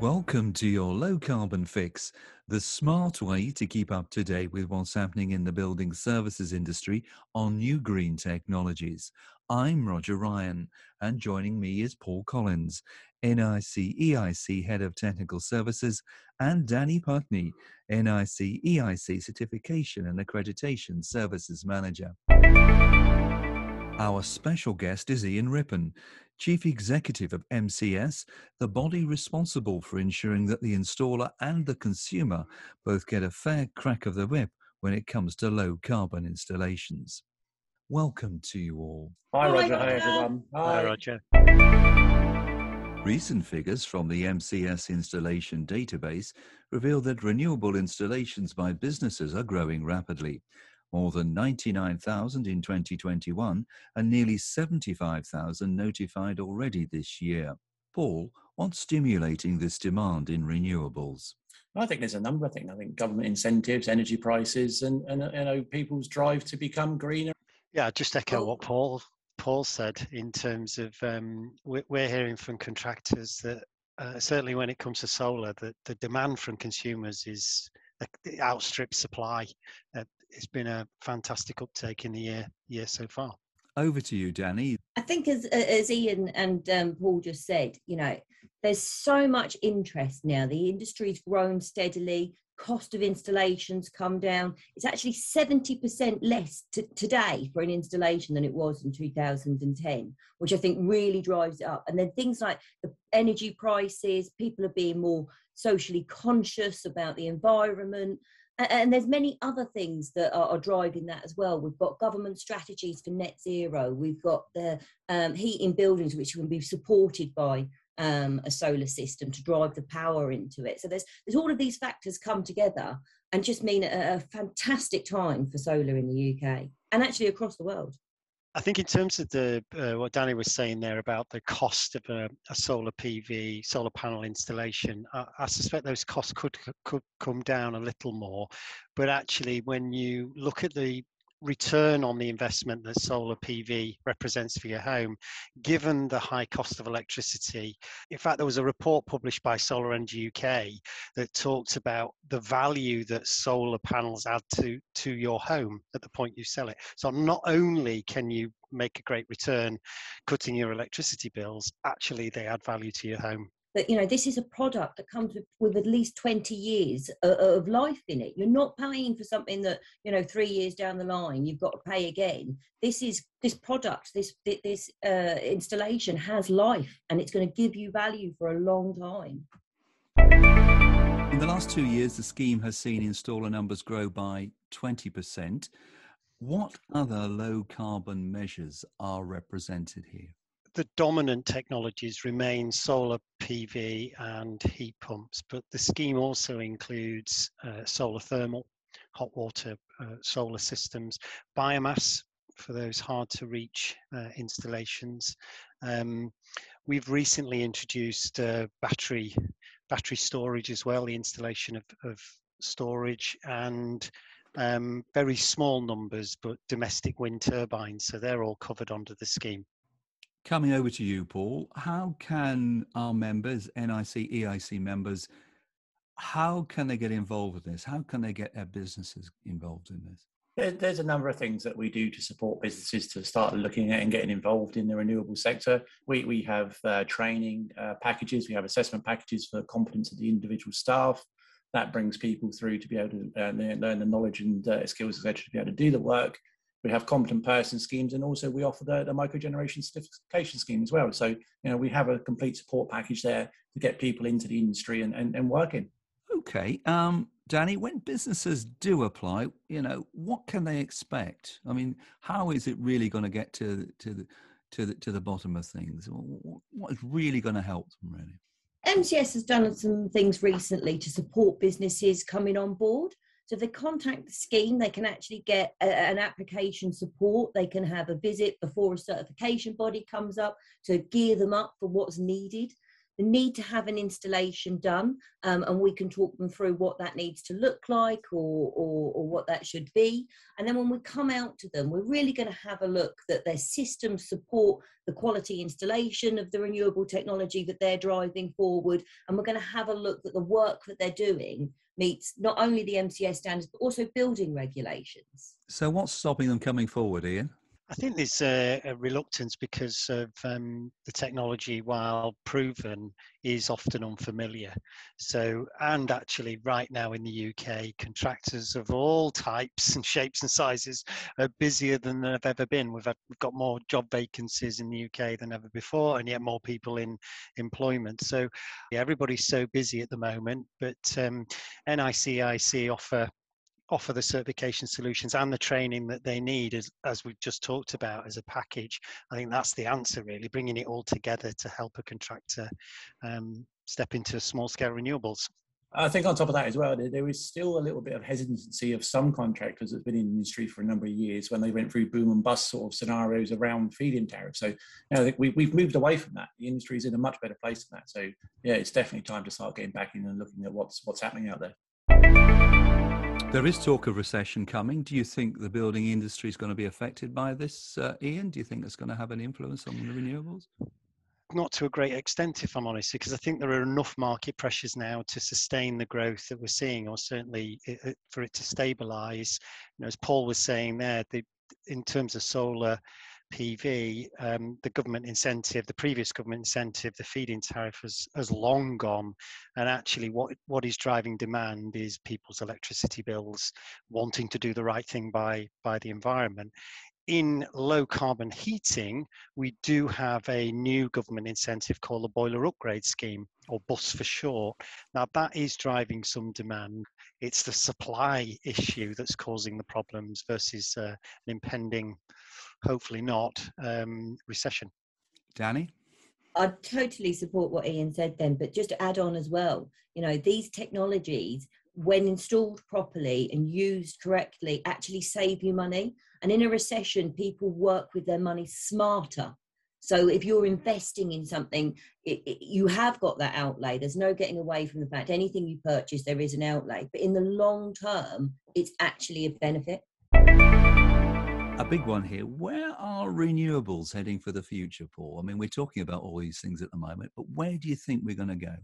Welcome to your low carbon fix, the smart way to keep up to date with what's happening in the building services industry on new green technologies. I'm Roger Ryan, and joining me is Paul Collins, NIC EIC Head of Technical Services, and Danny Putney, NIC EIC Certification and Accreditation Services Manager. Our special guest is Ian Rippon, Chief Executive of MCS, the body responsible for ensuring that the installer and the consumer both get a fair crack of the whip when it comes to low carbon installations. Welcome to you all. Hi, Roger. Hi, everyone. Hi, Roger. Recent figures from the MCS installation database reveal that renewable installations by businesses are growing rapidly more than 99,000 in 2021 and nearly 75,000 notified already this year. Paul, what's stimulating this demand in renewables? I think there's a number. of things. I think government incentives, energy prices, and and you know people's drive to become greener. Yeah, just echo what Paul Paul said in terms of um, we're hearing from contractors that uh, certainly when it comes to solar, that the demand from consumers is uh, outstrips supply. Uh, it's been a fantastic uptake in the year year so far. Over to you, Danny. I think, as as Ian and um, Paul just said, you know, there's so much interest now. The industry's grown steadily. Cost of installations come down. It's actually 70% less t- today for an installation than it was in 2010, which I think really drives it up. And then things like the energy prices, people are being more socially conscious about the environment and there's many other things that are, are, driving that as well. We've got government strategies for net zero. We've got the um, heating buildings, which can be supported by um, a solar system to drive the power into it. So there's there's all of these factors come together and just mean a, a fantastic time for solar in the UK and actually across the world. I think in terms of the uh, what Danny was saying there about the cost of a, a solar PV solar panel installation, I, I, suspect those costs could could come down a little more. But actually, when you look at the return on the investment that solar PV represents for your home, given the high cost of electricity. In fact, there was a report published by Solar Energy UK that talked about the value that solar panels add to, to your home at the point you sell it. So not only can you make a great return cutting your electricity bills, actually they add value to your home that you know this is a product that comes with, with at least 20 years of, of, life in it. You're not paying for something that you know three years down the line you've got to pay again. This is this product this this uh, installation has life and it's going to give you value for a long time. In the last two years the scheme has seen installer numbers grow by 20% what other low carbon measures are represented here the dominant technologies remain solar PV and heat pumps, but the scheme also includes uh, solar thermal, hot water uh, solar systems, biomass for those hard to reach uh, installations. Um, we've recently introduced uh, battery battery storage as well, the installation of, of storage and um, very small numbers, but domestic wind turbines. So they're all covered under the scheme. Coming over to you, Paul, how can our members, NIC, EIC members, how can they get involved with this? How can they get their businesses involved in this? There's a number of things that we do to support businesses to start looking at and getting involved in the renewable sector. We, we have uh, training uh, packages, we have assessment packages for competence of the individual staff. That brings people through to be able to uh, learn the knowledge and uh, skills, etc., to be able to do the work we have competent person schemes and also we offer the, the microgeneration certification scheme as well. So you know we have a complete support package there to get people into the industry and, and, and working. Okay um, danny when businesses do apply you know what can they expect? I mean how is it really going to get to to the to the to the bottom of things? What is really going to help them really? MCS has done some things recently to support businesses coming on board. So if they contact the scheme, they can actually get a, an application support. They can have a visit before a certification body comes up to gear them up for what's needed. The need to have an installation done, um, and we can talk them through what that needs to look like or, or, or what that should be. And then when we come out to them, we're really going to have a look that their systems support the quality installation of the renewable technology that they're driving forward, and we're going to have a look that the work that they're doing meets not only the MCS standards but also building regulations. So, what's stopping them coming forward, Ian? I think there's a, a reluctance because of um, the technology, while proven, is often unfamiliar. So, and actually, right now in the UK, contractors of all types and shapes and sizes are busier than they've ever been. We've, had, we've got more job vacancies in the UK than ever before, and yet more people in employment. So, yeah, everybody's so busy at the moment. But um, NICEIC offer offer the certification solutions and the training that they need as, as we've just talked about as a package i think that's the answer really bringing it all together to help a contractor um, step into small scale renewables I think on top of that as well, there is still a little bit of hesitancy of some contractors that's been in the industry for a number of years when they went through boom and bust sort of scenarios around feed-in tariffs. So, you know, I think we, we've moved away from that. The industry is in a much better place than that. So, yeah, it's definitely time to start getting back in and looking at what's what's happening out there. There is talk of recession coming. Do you think the building industry is going to be affected by this, uh, Ian? Do you think it's going to have an influence on the renewables? Not to a great extent, if I'm honest, because I think there are enough market pressures now to sustain the growth that we're seeing, or certainly for it to stabilise. You know, as Paul was saying there, the, in terms of solar, PV, um, the government incentive, the previous government incentive, the feed-in tariff has, has long gone. And actually, what, what is driving demand is people's electricity bills wanting to do the right thing by, by the environment. In low carbon heating, we do have a new government incentive called the Boiler Upgrade Scheme, or BUS for short. Now, that is driving some demand. It's the supply issue that's causing the problems versus uh, an impending hopefully not, um, recession. Danny? I totally support what Ian said then, but just to add on as well, you know, these technologies, when installed properly and used correctly, actually save you money. And in a recession, people work with their money smarter. So if you're investing in something, it, it, you have got that outlay. There's no getting away from the fact anything you purchase, there is an outlay. But in the long term, it's actually a benefit. A big one here. Where are renewables heading for the future, Paul? I mean, we're talking about all these things at the moment, but where do you think we're going to go?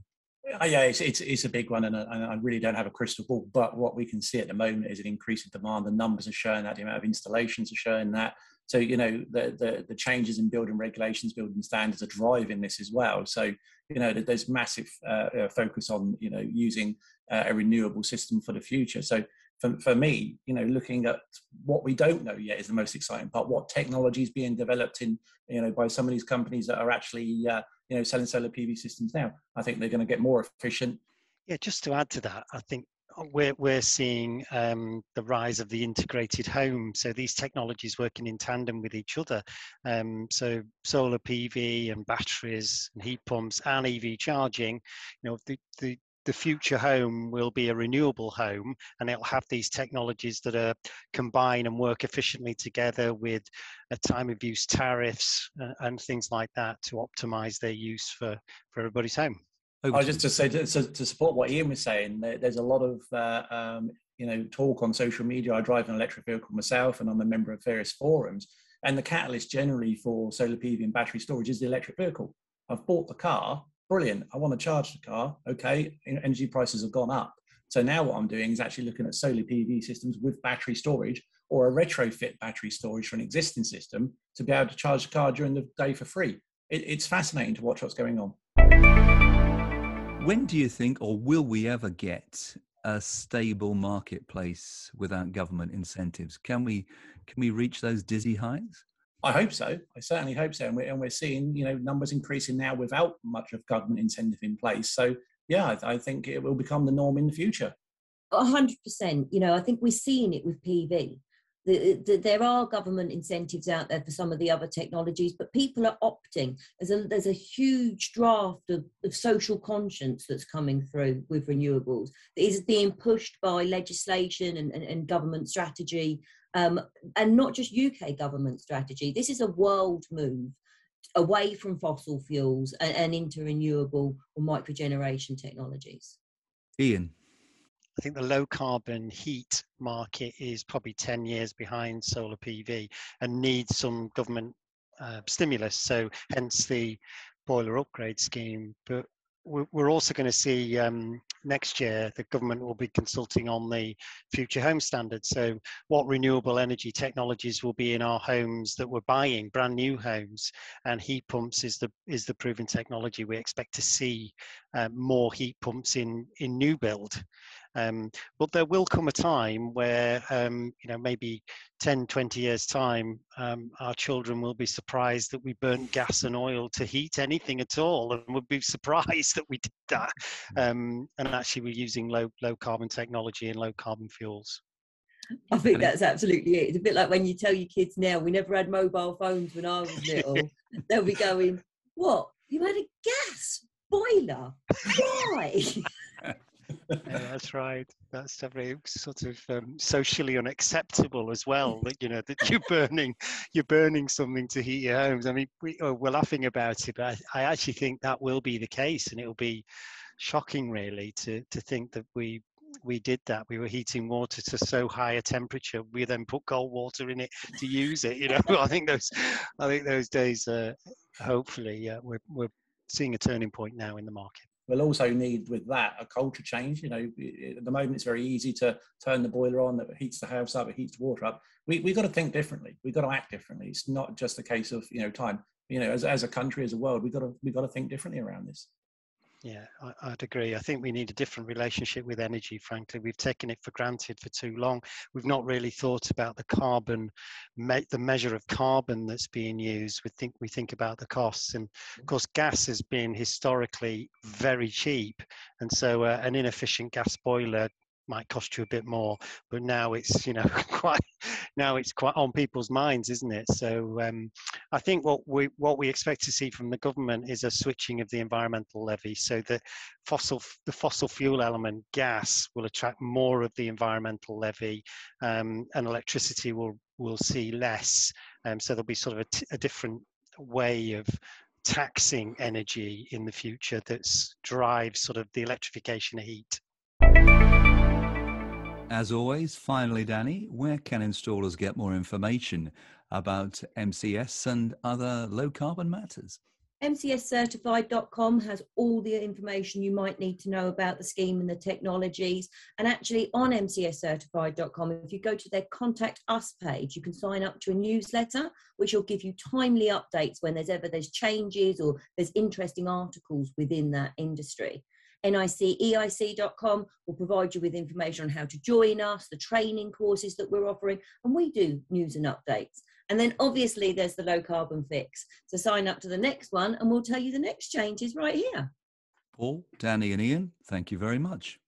yeah, it's, it's, it's a big one, and I, I, really don't have a crystal ball. But what we can see at the moment is an increase in demand. The numbers are showing that, the amount of installations are showing that. So you know, the the, the changes in building regulations, building standards are driving this as well. So you know, there's massive uh, uh, focus on you know using uh, a renewable system for the future. So for, for me, you know, looking at what we don't know yet is the most exciting part. What technology is being developed in, you know, by some of these companies that are actually, uh, you know, selling solar PV systems now. I think they're going to get more efficient. Yeah, just to add to that, I think we're we're seeing um, the rise of the integrated home. So these technologies working in tandem with each other. Um, so solar PV and batteries and heat pumps and EV charging. You know, the the the future home will be a renewable home and it'll have these technologies that are combine and work efficiently together with a time of use tariffs uh, and things like that to optimize their use for, for everybody's home. I was just to say to, to, support what Ian was saying, there's a lot of uh, um, you know talk on social media. I drive an electric vehicle myself, and I'm a member of various forums. And the catalyst generally for solar PV and battery storage is the electric vehicle. I've bought the car, brilliant. I want to charge the car. Okay, energy prices have gone up. So now what I'm doing is actually looking at solar PV systems with battery storage or a retrofit battery storage for an existing system to be able to charge the car during the day for free. It, it's fascinating to watch what's going on. When do you think, or will we ever get a stable marketplace without government incentives? Can we can we reach those dizzy heights? I hope so. I certainly hope so. And we're, and we're seeing, you know, numbers increasing now without much of government incentive in place. So, yeah, I, I think it will become the norm in the future. A hundred percent. You know, I think we're seeing it with PV. The, the, there are government incentives out there for some of the other technologies, but people are opting. There's a there's a huge draft of, of social conscience that's coming through with renewables that is being pushed by legislation and, and, and government strategy um, and not just UK government strategy. This is a world move. away from fossil fuels and, and into renewable or microgeneration technologies. Ian. I think the low carbon heat market is probably 10 years behind solar PV and needs some government uh, stimulus. So, hence the boiler upgrade scheme. But we're also going to see um, next year the government will be consulting on the future home standards. So, what renewable energy technologies will be in our homes that we're buying, brand new homes, and heat pumps is the is the proven technology. We expect to see uh, more heat pumps in in new build. Um, but there will come a time where, um, you know, maybe 10, 20 years' time, um, our children will be surprised that we burnt gas and oil to heat anything at all, and would be surprised that we did that. Mm. Um, and actually, we're using low low carbon technology and low carbon fuels. I think that's absolutely it. It's a bit like when you tell your kids now, we never had mobile phones when I was little. They'll be going, What? You had a gas boiler? Why? yeah, that's right. That's very sort of um, socially unacceptable as well. That you know that you're burning, you're burning something to heat your homes. I mean, we, oh, we're laughing about it, but I, I actually think that will be the case, and it'll be shocking, really, to to think that we we did that. We were heating water to so high a temperature. We then put cold water in it to use it. You know, I think those, I think those days. Uh, hopefully, uh, we're we're seeing a turning point now in the market we'll also need with that a culture change. You know, at the moment it's very easy to turn the boiler on that heats the house up, it heats the water up. We we got to think differently. We've got to act differently. It's not just a case of you know time. You know, as as a country, as a world, we've got to we've got to think differently around this. Yeah, I, would agree. I think we need a different relationship with energy, frankly. We've taken it for granted for too long. We've not really thought about the carbon, me, the measure of carbon that's being used. We think, we think about the costs. And of course, gas has been historically very cheap. And so uh, an inefficient gas boiler might cost you a bit more, but now it's you know quite now it's quite on people's minds, isn't it? So um, I think what we what we expect to see from the government is a switching of the environmental levy, so that fossil the fossil fuel element, gas, will attract more of the environmental levy, um, and electricity will will see less. Um, so there'll be sort of a, different way of taxing energy in the future that drives sort of the electrification of heat. As always, finally, Danny, where can installers get more information about MCS and other low carbon matters? MCScertified.com has all the information you might need to know about the scheme and the technologies. And actually, on MCScertified.com, if you go to their Contact Us page, you can sign up to a newsletter, which will give you timely updates when there's ever there's changes or there's interesting articles within that industry. NICEIC.com will provide you with information on how to join us, the training courses that we're offering, and we do news and updates. And then obviously there's the low carbon fix. So sign up to the next one and we'll tell you the next changes right here. Paul, Danny, and Ian, thank you very much.